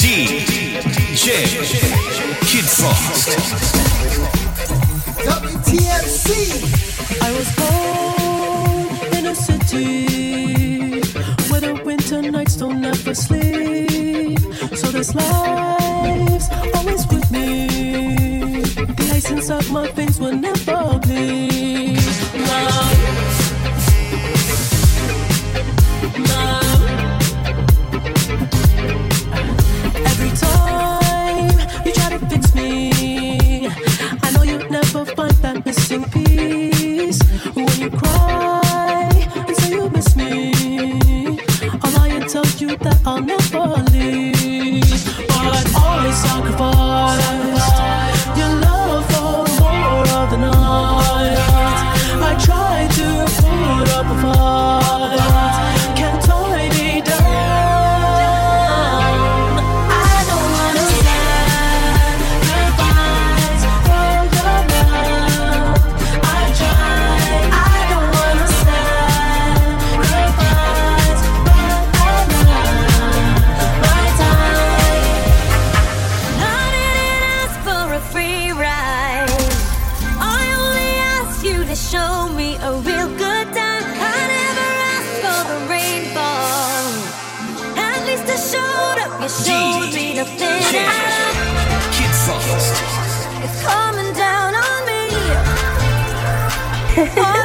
DJ Kid Frost. WTMC. I was born in a city where the winter nights don't ever sleep. So this life's always with me. The ice inside my veins will never bleed. Love. Love. And tell you 小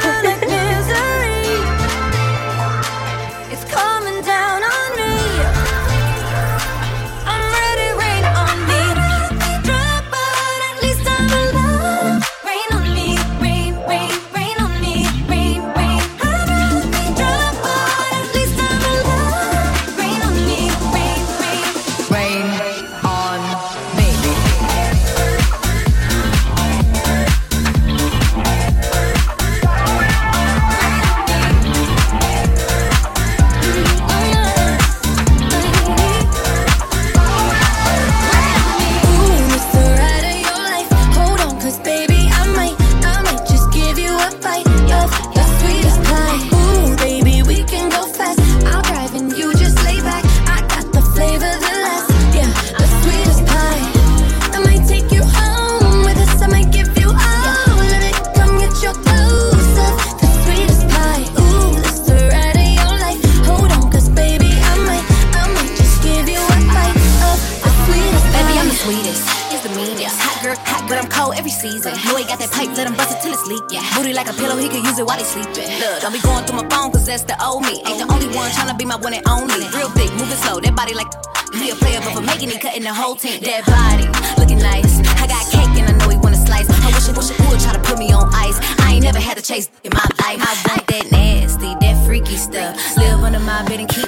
like a pillow, he could use it while he sleeping. Look, don't be going through my phone, cause that's the old me. Ain't the only one tryna be my one and only. Real big, moving slow, that body like. He a player, but for making it, cutting the whole team. That body, looking nice. I got cake and I know he wanna slice. I wish it, wish it would try to put me on ice. I ain't never had to chase in my life. I want that nasty, that freaky stuff. Live under my bed and keep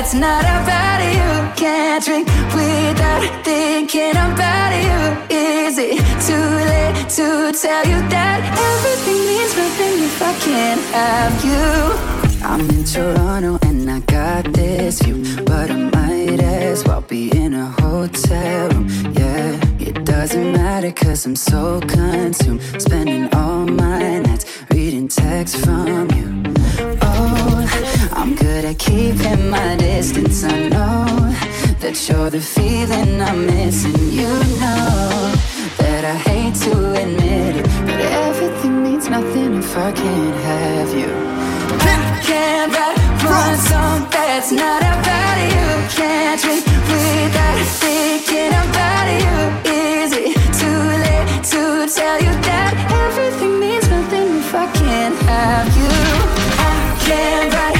that's not about you. Can't drink without thinking about you. Is it too late to tell you that everything means nothing if I can't have you? I'm in Toronto and I got this view, but I might as well be in a hotel room. Yeah, it doesn't matter cause I'm so consumed, spending all my nights reading texts from you. Good at keeping my distance. I know that you're the feeling I'm missing. You know that I hate to admit it, but everything means nothing if I can't have you. I can't write one song that's not about you. Can't drink without thinking about you. Is it too late to tell you that everything means nothing if I can't have you? I can't write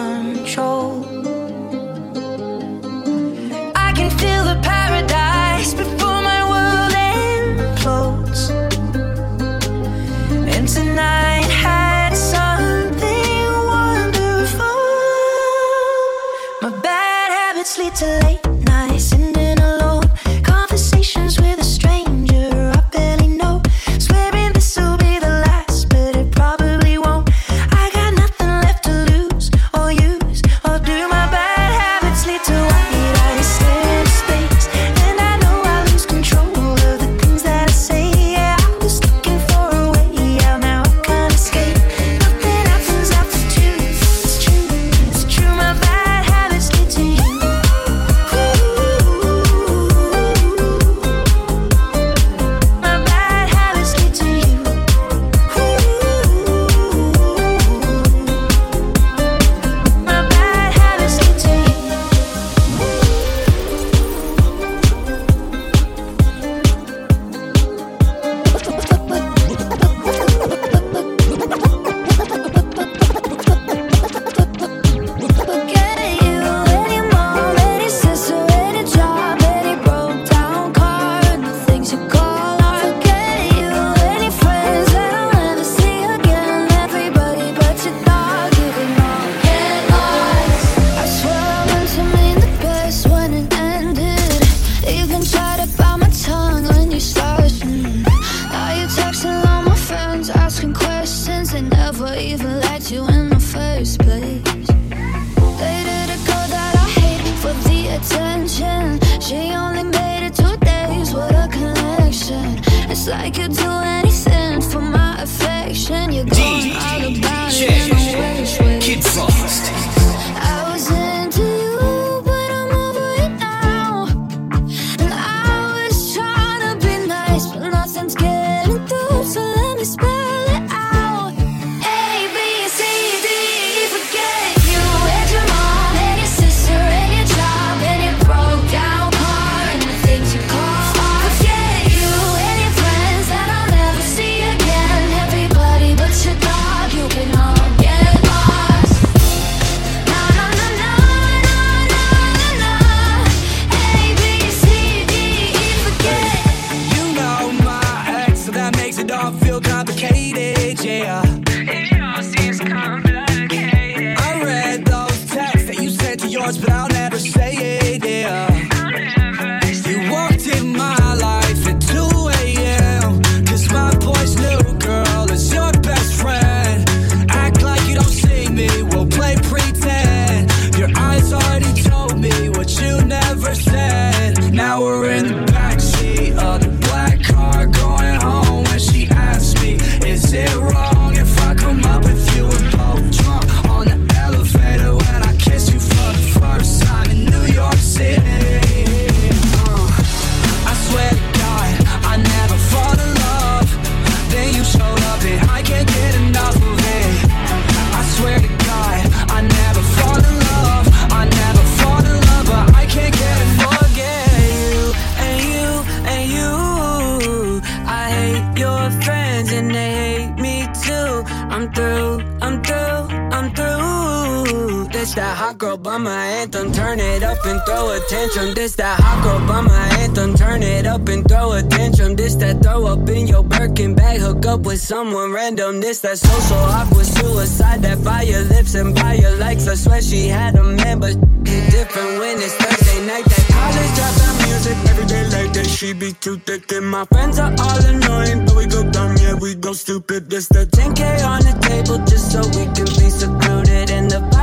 up on my anthem, turn it up and throw a tantrum. This that throw up in your Birkin bag, hook up with someone random. This that social awkward suicide that by your lips and by your likes. I swear she had a man, but it's different when it's Thursday night. That college dropout music every day like that. She be too thick and my friends are all annoying, but we go dumb, yeah we go stupid. This that 10k on the table just so we can be secluded in the.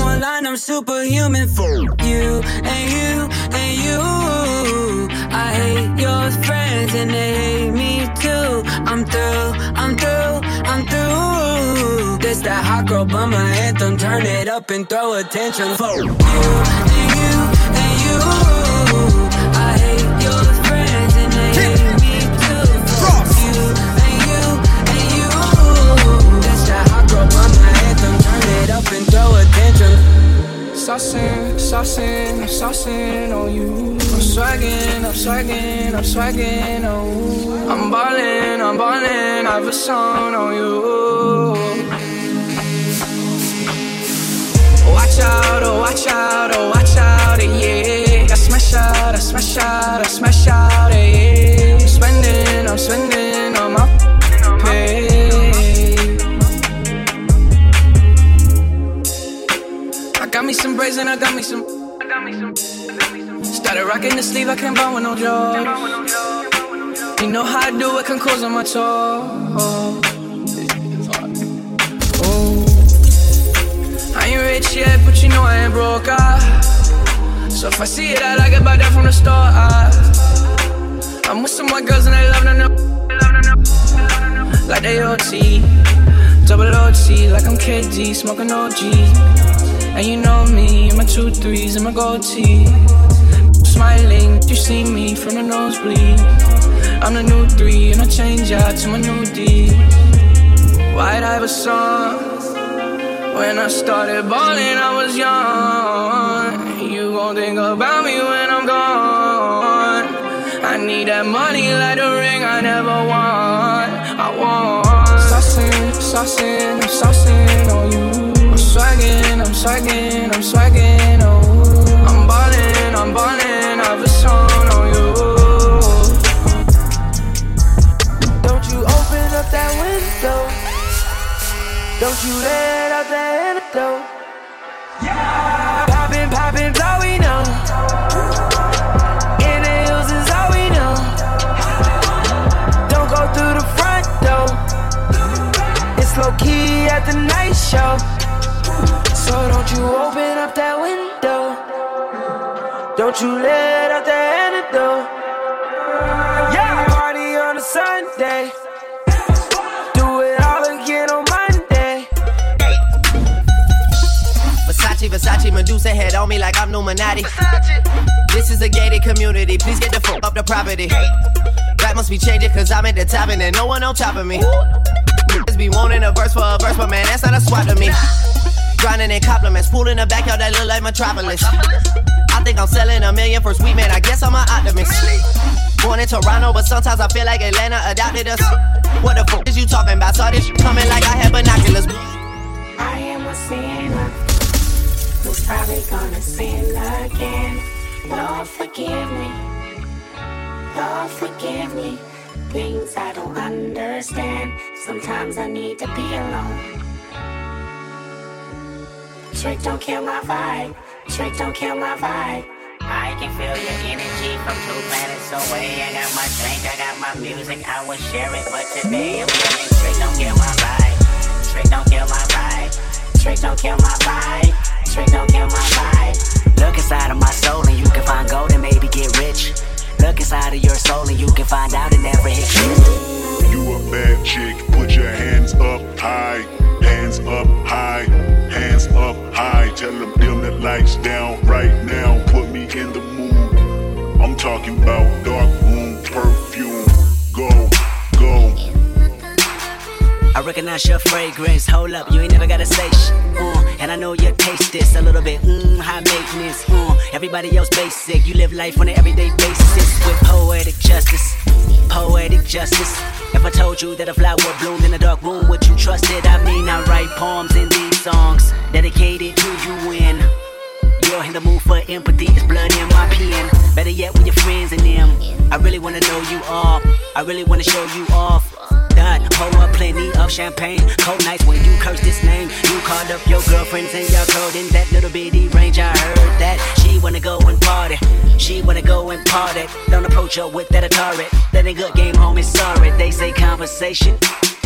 Online, I'm superhuman for you and you and you. I hate your friends and they hate me too. I'm through, I'm through, I'm through. This that hot girl bummer anthem, turn it up and throw attention for you and you and you. saucing, saucing, I'm saucing on you. I'm swagging, I'm swagging, I'm swagging, oh. I'm ballin', I'm ballin', I've a song on you. Watch out, oh, watch out, oh, watch out, yeah. I smash out, I smash out, I smash out. And I got me some. I got me some. Started rocking the sleeve, I can't buy with no job. You know how I do it, can cause on my toe. Oh. I ain't rich yet, but you know I ain't broke. Ah. So if I see it, I like it, buy that from the store. Ah. I'm with some white girls and they love them. Like they OT, double OT, like I'm KD, smoking OG. And you know me, my two threes and my gold tee. Smiling, you see me from the nosebleed. I'm the new three, and I change out to my new D. White song? When I started balling, I was young. You gon' think about me when I'm gone. I need that money like the ring I never won. I want saucing, saucing, I'm on you. Swaggin', I'm swaggin', I'm swaggin', oh. I'm ballin', I'm ballin', I've a song on you. Don't you open up that window. Don't you let out that antidote. Yeah. Poppin', poppin', all we know. In the hills is all we know. Don't go through the front door. It's low key at the night show. So don't you open up that window. Don't you let out the antidote. Yeah. Party on a Sunday. Do it all again on Monday. Versace, Versace, Medusa head on me like I'm Illuminati. This is a gated community, please get the fuck up the property. That must be changing cause I'm at the top and there's no one on top of me. Niggas be wanting a verse for a verse, but man, that's not a swap to me. Grinding in compliments, pool in the backyard that look like Metropolis. I think I'm selling a million for sweet man, I guess I'm an optimist. Born in Toronto, but sometimes I feel like Atlanta adopted us. What the fuck is you talking about? Saw this coming like I had binoculars. I am a sinner who's probably gonna sin again. Lord, forgive me. Lord, forgive me. Things I don't understand. Sometimes I need to be alone. Trick don't kill my vibe. Trick don't kill my vibe. I can feel your energy from two planets away. I got my drink, I got my music, I will share it. But today I'm feeling trick don't kill my vibe. Trick don't kill my vibe. Trick don't kill my vibe. Trick don't kill my vibe. Look inside of my soul and you can find gold and maybe get rich. Look inside of your soul and you can find out it never hit kiss. You a bad chick, put your hands up high, hands up high, hands up high. Tell them dim the lights down right now, put me in the mood. I'm talking about dark I recognize your fragrance. Hold up, you ain't never gotta say shit. Uh, and I know you taste this a little bit. Mmm, high maintenance. Uh, everybody else basic. You live life on an everyday basis with poetic justice. Poetic justice. If I told you that a flower bloomed in a dark room, would you trust it? I mean, I write poems in these songs dedicated to you when you're in the mood for empathy. It's blood in my pen. Better yet, with your friends and them. I really wanna know you all. I really wanna show you off. God, pour up plenty of champagne. Cold nights when you curse this name. You called up your girlfriends and y'all curled in that little bitty range. I heard that she wanna go and party. She wanna go and party. Don't approach her with that Atari. That ain't good game, homie. Sorry. They say conversation.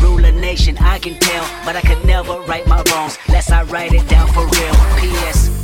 Rule a nation, I can tell, but I could never right my wrongs. Lest I write it down for real. P.S.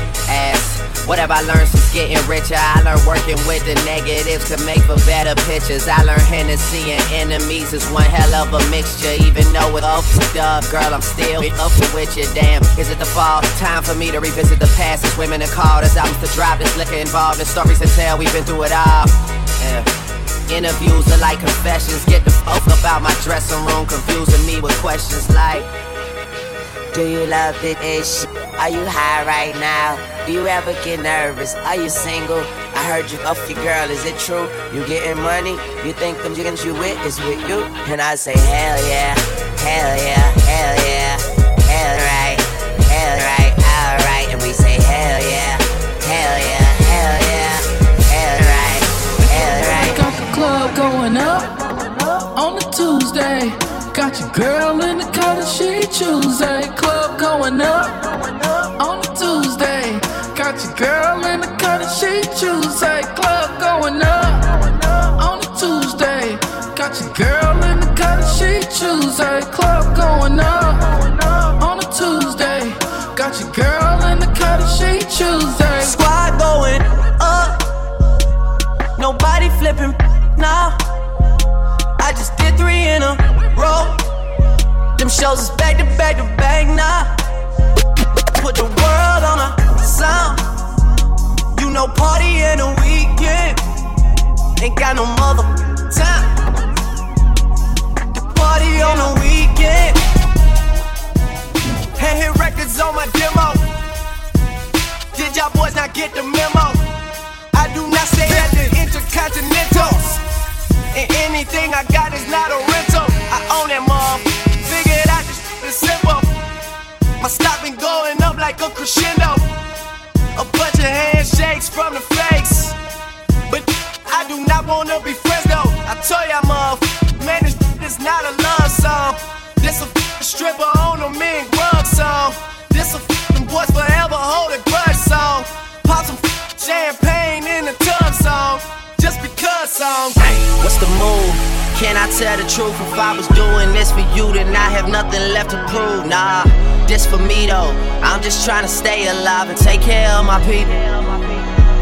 asked. What have I learned since getting richer? I learned working with the negatives to make for better pictures. I learned Hennessy and enemies is one hell of a mixture. Even though it's up up, girl, I'm still up with you. Damn, is it the fall? Time for me to revisit the past. It's women that call. There's albums to drop. There's liquor involved. There's stories to tell. We've been through it all. Yeah. Interviews are like confessions. Get the fuck about my dressing room, confusing me with questions like. Do you love the ish? Are you high right now? Do you ever get nervous? Are you single? I heard you off your girl, is it true? You getting money? You think them chickens you with is with you? And I say, hell yeah, hell yeah, hell yeah, hell right, hell right, alright. And we say, hell yeah, hell yeah, hell yeah, hell right, hell right. The club going up on a Tuesday. Got your girl in the that she Tuesday. Club going up on a Tuesday. Got your girl in the that she Tuesday. Club going up on a Tuesday. Got your girl in the that she Tuesday. Club going up on a Tuesday. Got your girl in the that she Tuesday. Shows is back to back to back now. Put the world on a sound. You know, party in a weekend. Ain't got no mother time. Just trying to stay alive and take care of my people.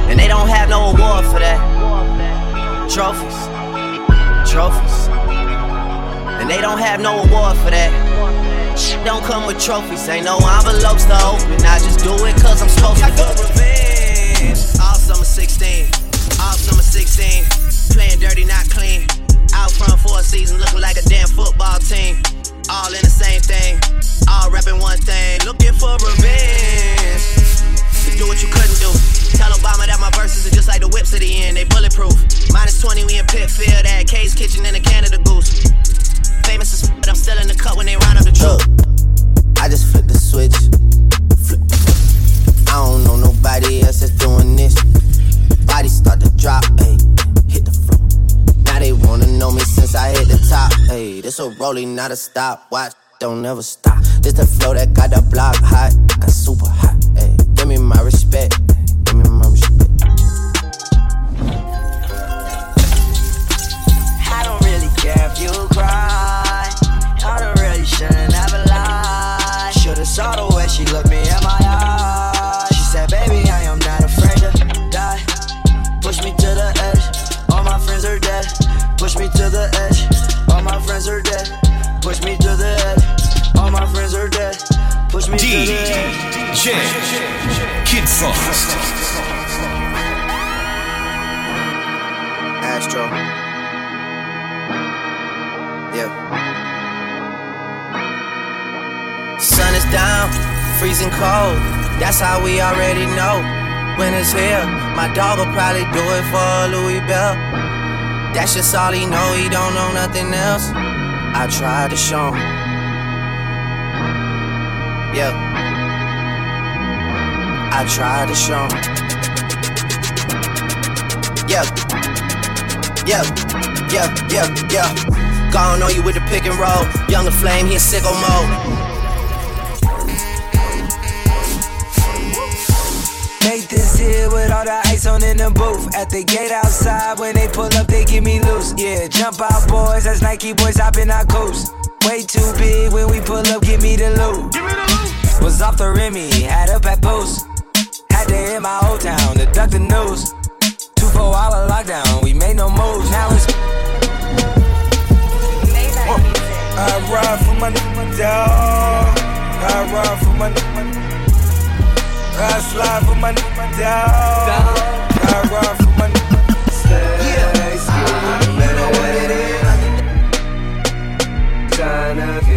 And they don't have no award for that. Trophies, trophies. And they don't have no award for that. Shit don't come with trophies, ain't no envelopes to open. I just do it cause I'm supposed to. 20, we in Pitfield at case Kitchen in a Canada Goose. Famous as but I'm still in the cut when they round up the truck. I just flipped the switch. Flip. I don't know nobody else that's doing this. Body start to drop, ayy. Hit the floor. Now they wanna know me since I hit the top, ayy. This a rolling, not a stop. Watch, don't ever stop. This the flow that got the block hot, got super hot, ayy. Give me my respect. DJ Kid Frost. Astro. Yeah. Sun is down, freezing cold. That's how we already know. When it's here, my dog will probably do it for Louis Bell. That's just all he know, he don't know nothing else. I tried to show him. Yeah. I tried to show him. Yeah. Yeah, yeah, yeah, yeah. Gone on you with the pick and roll. Young La Flame, he in sicko mode. Make this here with all the ice on in the booth. At the gate outside, when they pull up, they give me loose. Yeah, jump out, boys. That's Nike boys hopping our coast. Way too big when we pull up, give me the loot. Was off the Remy, had up at post. Had to hit my old town to duck the news. Two four hour lockdown, we made no moves. Now it's. I ride for my dog. I ride for my I slide for my dog. I ride for my yeah. You know what it is. Tryna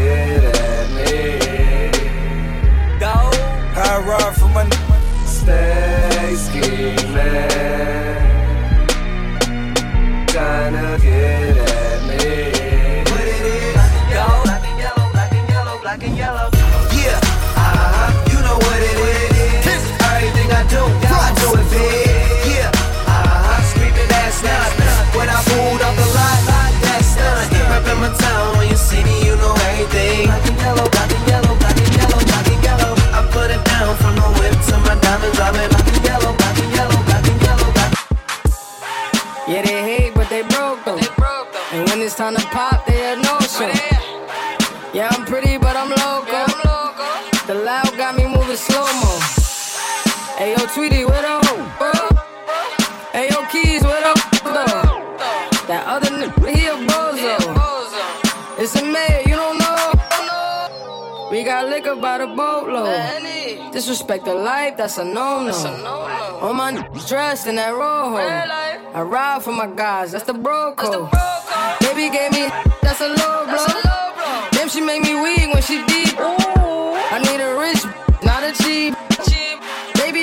ride for stay scheming. Tryna get Tweety, what up? Hey yo, Keys, what up? That other nigga, he a bozo. It's a man, you don't know. We got liquor by the boatload. Disrespect the life, that's a no-no. All my niggas dressed in that rojo. I ride for my guys, that's the bro code. Baby gave me, that's a low blow. Damn, she make me weak when she deep. I need a rich, not a cheap.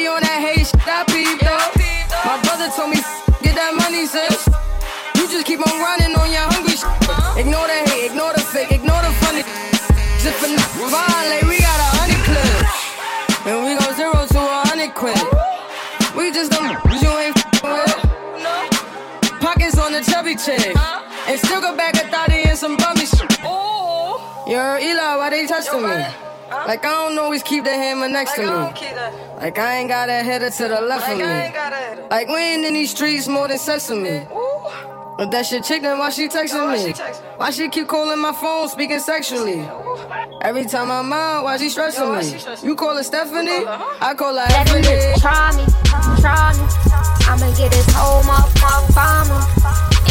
On that hate shit, I peep though. My brother told me, get that money, sis. You just keep on running on your hungry shit. Ignore the hate, ignore the fake, ignore the funny. A n- violate, we got a honey clip. And we go zero to a hundred quid. We just don't you ain't with. Pockets on the chubby chick. And still go back a thotty and some bummy shit. Yo, Eli, why they touching me? Like I don't always keep the hammer next to me. Like I ain't got a header to the left of me. Like we ain't in these streets more than sesame. But that shit chicken, why she texting me? Why she keep calling my phone, speaking sexually? Every time I'm out, why she stressing me? You call her Stephanie? I call her Let him Stephanie. try me, try me. I'ma get this whole motherfucker farmer.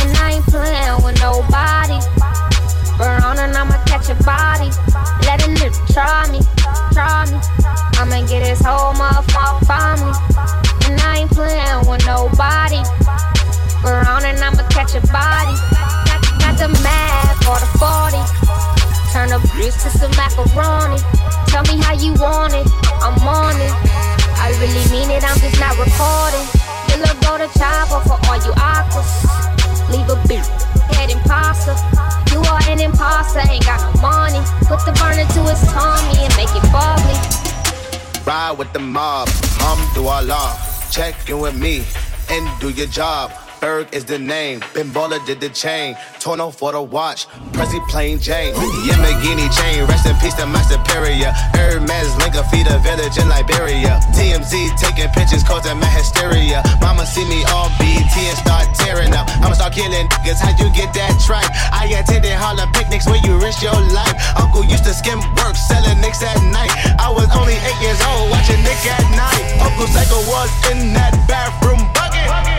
And I ain't playing with nobody. Burn on and I'ma catch a body. Let him just try me, try me. I'ma get this whole motherfucker family. And I ain't playing with nobody. Burn on and I'ma catch a body. Got, got the mad for the 40. Turn the bricks to some macaroni. Tell me how you want it, I'm on it. I really mean it, I'm just not recording. You look go to chopper for to his tummy and make it bubbly. Ride with the mob, Alhamdulillah. Check in with me and do your job. Ferg is the name. Ben Baller did the chain. Tourneau for the watch. Presi plain Jane. Yamborghini chain. Rest in peace to my superior. Hermes link a feed a village in Liberia. TMZ taking pictures causing my hysteria. Mama see me on BT and start tearing up. I'ma start killing niggas. How you get that tripe? I attended Harlem picnics where you risk your life. Uncle used to skim work selling nicks at night. I was only eight years old watching Nick at night. Uncle Psycho was in that bathroom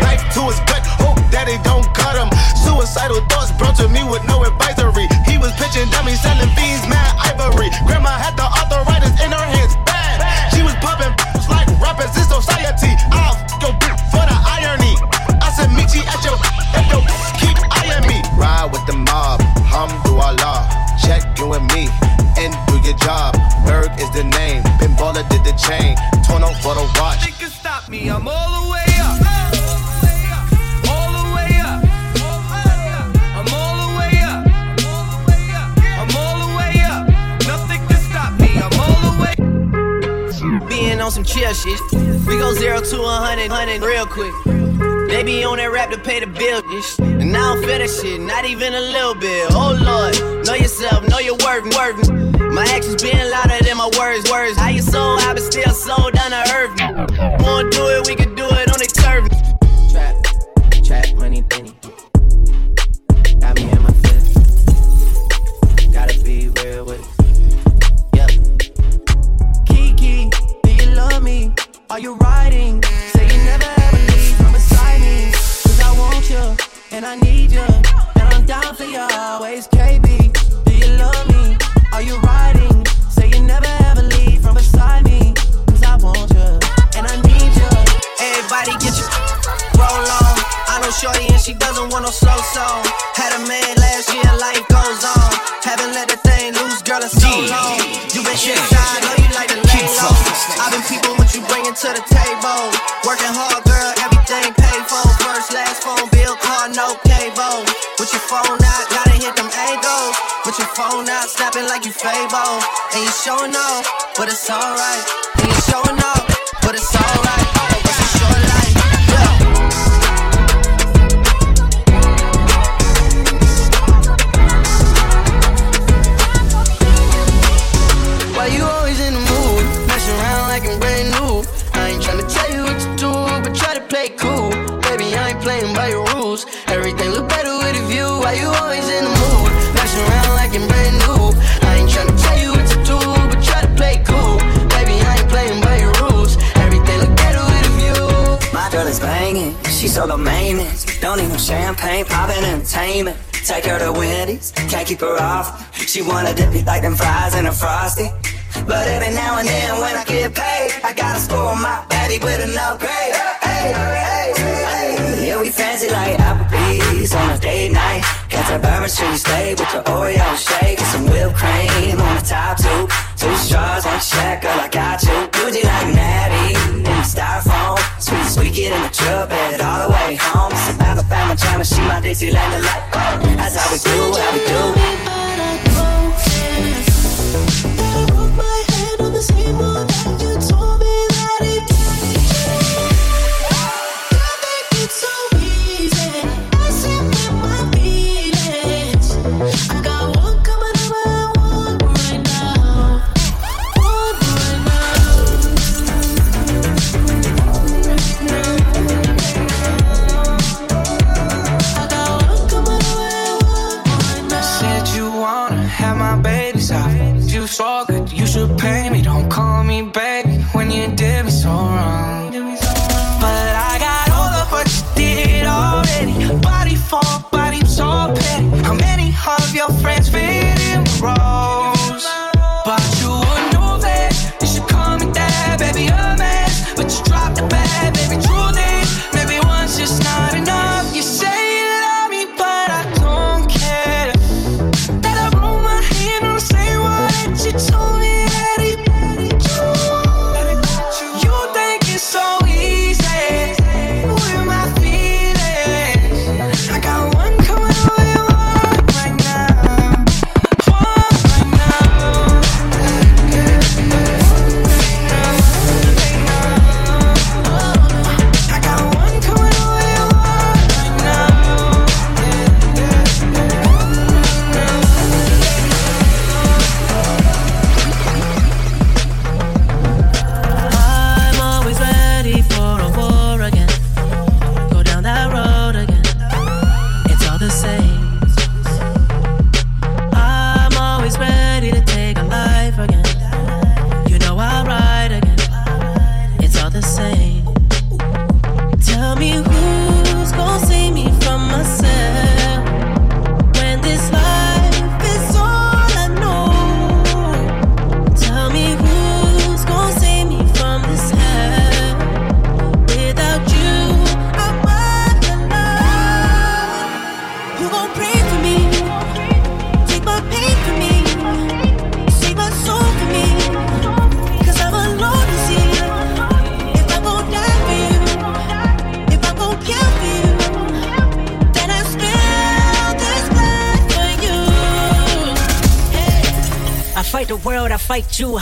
Knife to his gut. Hope daddy don't cut him. Suicidal thoughts brought to me with no advisory. He was pitching dummies, selling fiends, mad ivory. Grandma had the arthritis in her hands, bad. She was popping like rappers in society. I'll bitch for the irony. I said, meet you at your, at your keep eyeing me. Ride with the mob, Alhamdulillah. Check you and me and do your job. Ferg is the name. Ben Baller did the chain. Tourneau for the watch. They can stop me, I'm all the way up. All the way up. I'm all the way up. I'm all the way up. Nothing can stop me, I'm all the way Being on some chill shit. We go zero to a hundred, hundred real quick. They be on that rap to pay the bill. And I don't feel that shit, not even a little bit. Oh Lord, know yourself, know your worth, worth. My actions being louder than my words, words. How you soul, I been still sold down to earth. Wanna do it, we can do it on the turf. Trap, trap, money, penny. Got me in my feelings. Gotta be real with it. Yeah. Kiki, do you love me? Are you riding? Say you never ever leave from beside me. Cause I want you, and I need you. And I'm down for you always, KB. Do you love me? Shorty and she doesn't want no slow song. Had a man last year, life goes on. Haven't let the thing loose, girl, in so long. You been inside, know you like to lay low. I've been people what you bringing to the table. Working hard, girl, everything paid for. First, last phone bill, car, no cable. With your phone out, gotta hit them angles. With your phone out, snapping like you Fable. And you showing off, but it's alright. And you showing off, but it's alright. She's so low maintenance. Don't no champagne, poppin' entertainment. Take her to Wendy's, can't keep her off. She wanna dip it like them fries in a frosty. But every now and then when I get paid, I gotta spoil my baby with an upgrade. Hey, hey, hey. Yeah, we fancy like Applebee's on a date night. Catch a bourbon street steak with your Oreo shake and some whipped cream on the top two. Two straws, one check, girl, I got you. Bougie like Natty the styrofoam. Sweet, sweet kid in the truck bed all the way home. It's about Alabama, China, she my Dixieland delight. That's how we do, how we do. Said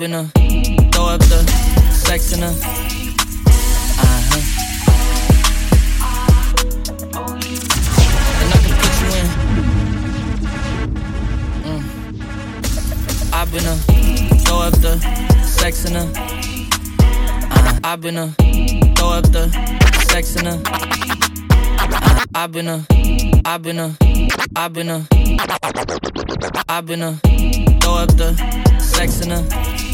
I've been a throw up the sex in a. Uh-huh. And I can put you in. Mm. I've been a throw up the sex in a. Uh, I've been a throw up the sex in a. Uh, I've been a, I've been a, I've been a, I've been a throw up the sex in a.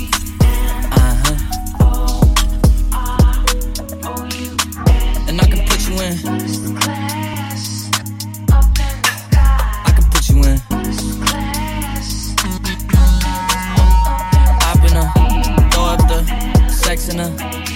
in. I can put you in. I've been a throw up the sex in a.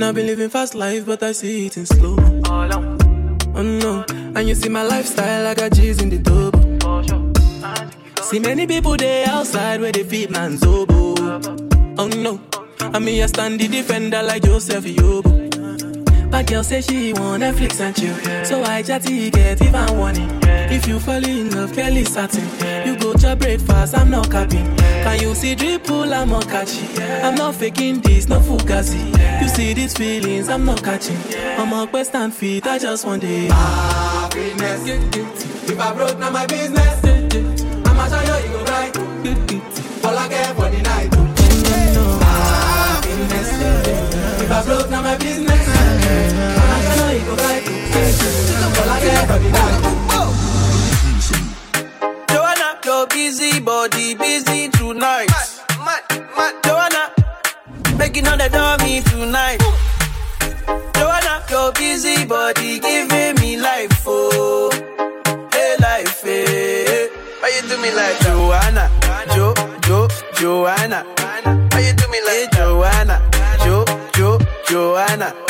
And I've been living fast life, but I see it in slow. Oh, oh no, and you see my lifestyle, I got G's in the tub. See many people there outside where they feed man's oboe. Oh no, and me I stand the defender like Joseph Yobo. My girl say she want Netflix and chill, so I chatty get even warning. If you fall in love, Kelly satin. You go to breakfast, I'm not capping. Can you see dripple, I'm not catchy. I'm not faking this, no fugazi. You see these feelings, I'm not catching. I'm a quest and feet, I just want it. Happiness. If I broke, now my business. I'ma show you you go right. All I care for the night. Happiness. If I broke, now my business. Joanna, your busy body busy tonight. Joanna, making all the dummy tonight. Joanna, your busy body giving me life, oh, hey life, hey. Why you do me like Joanna, Jo, Jo, Joanna? Why you do me like Joanna, Jo, Jo, Joanna?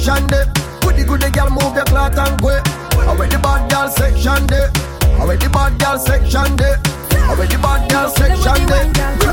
section de, With the good girl move your cloth and go. Away the bad girl section de, away the bad girl section de, away the bad girl section de.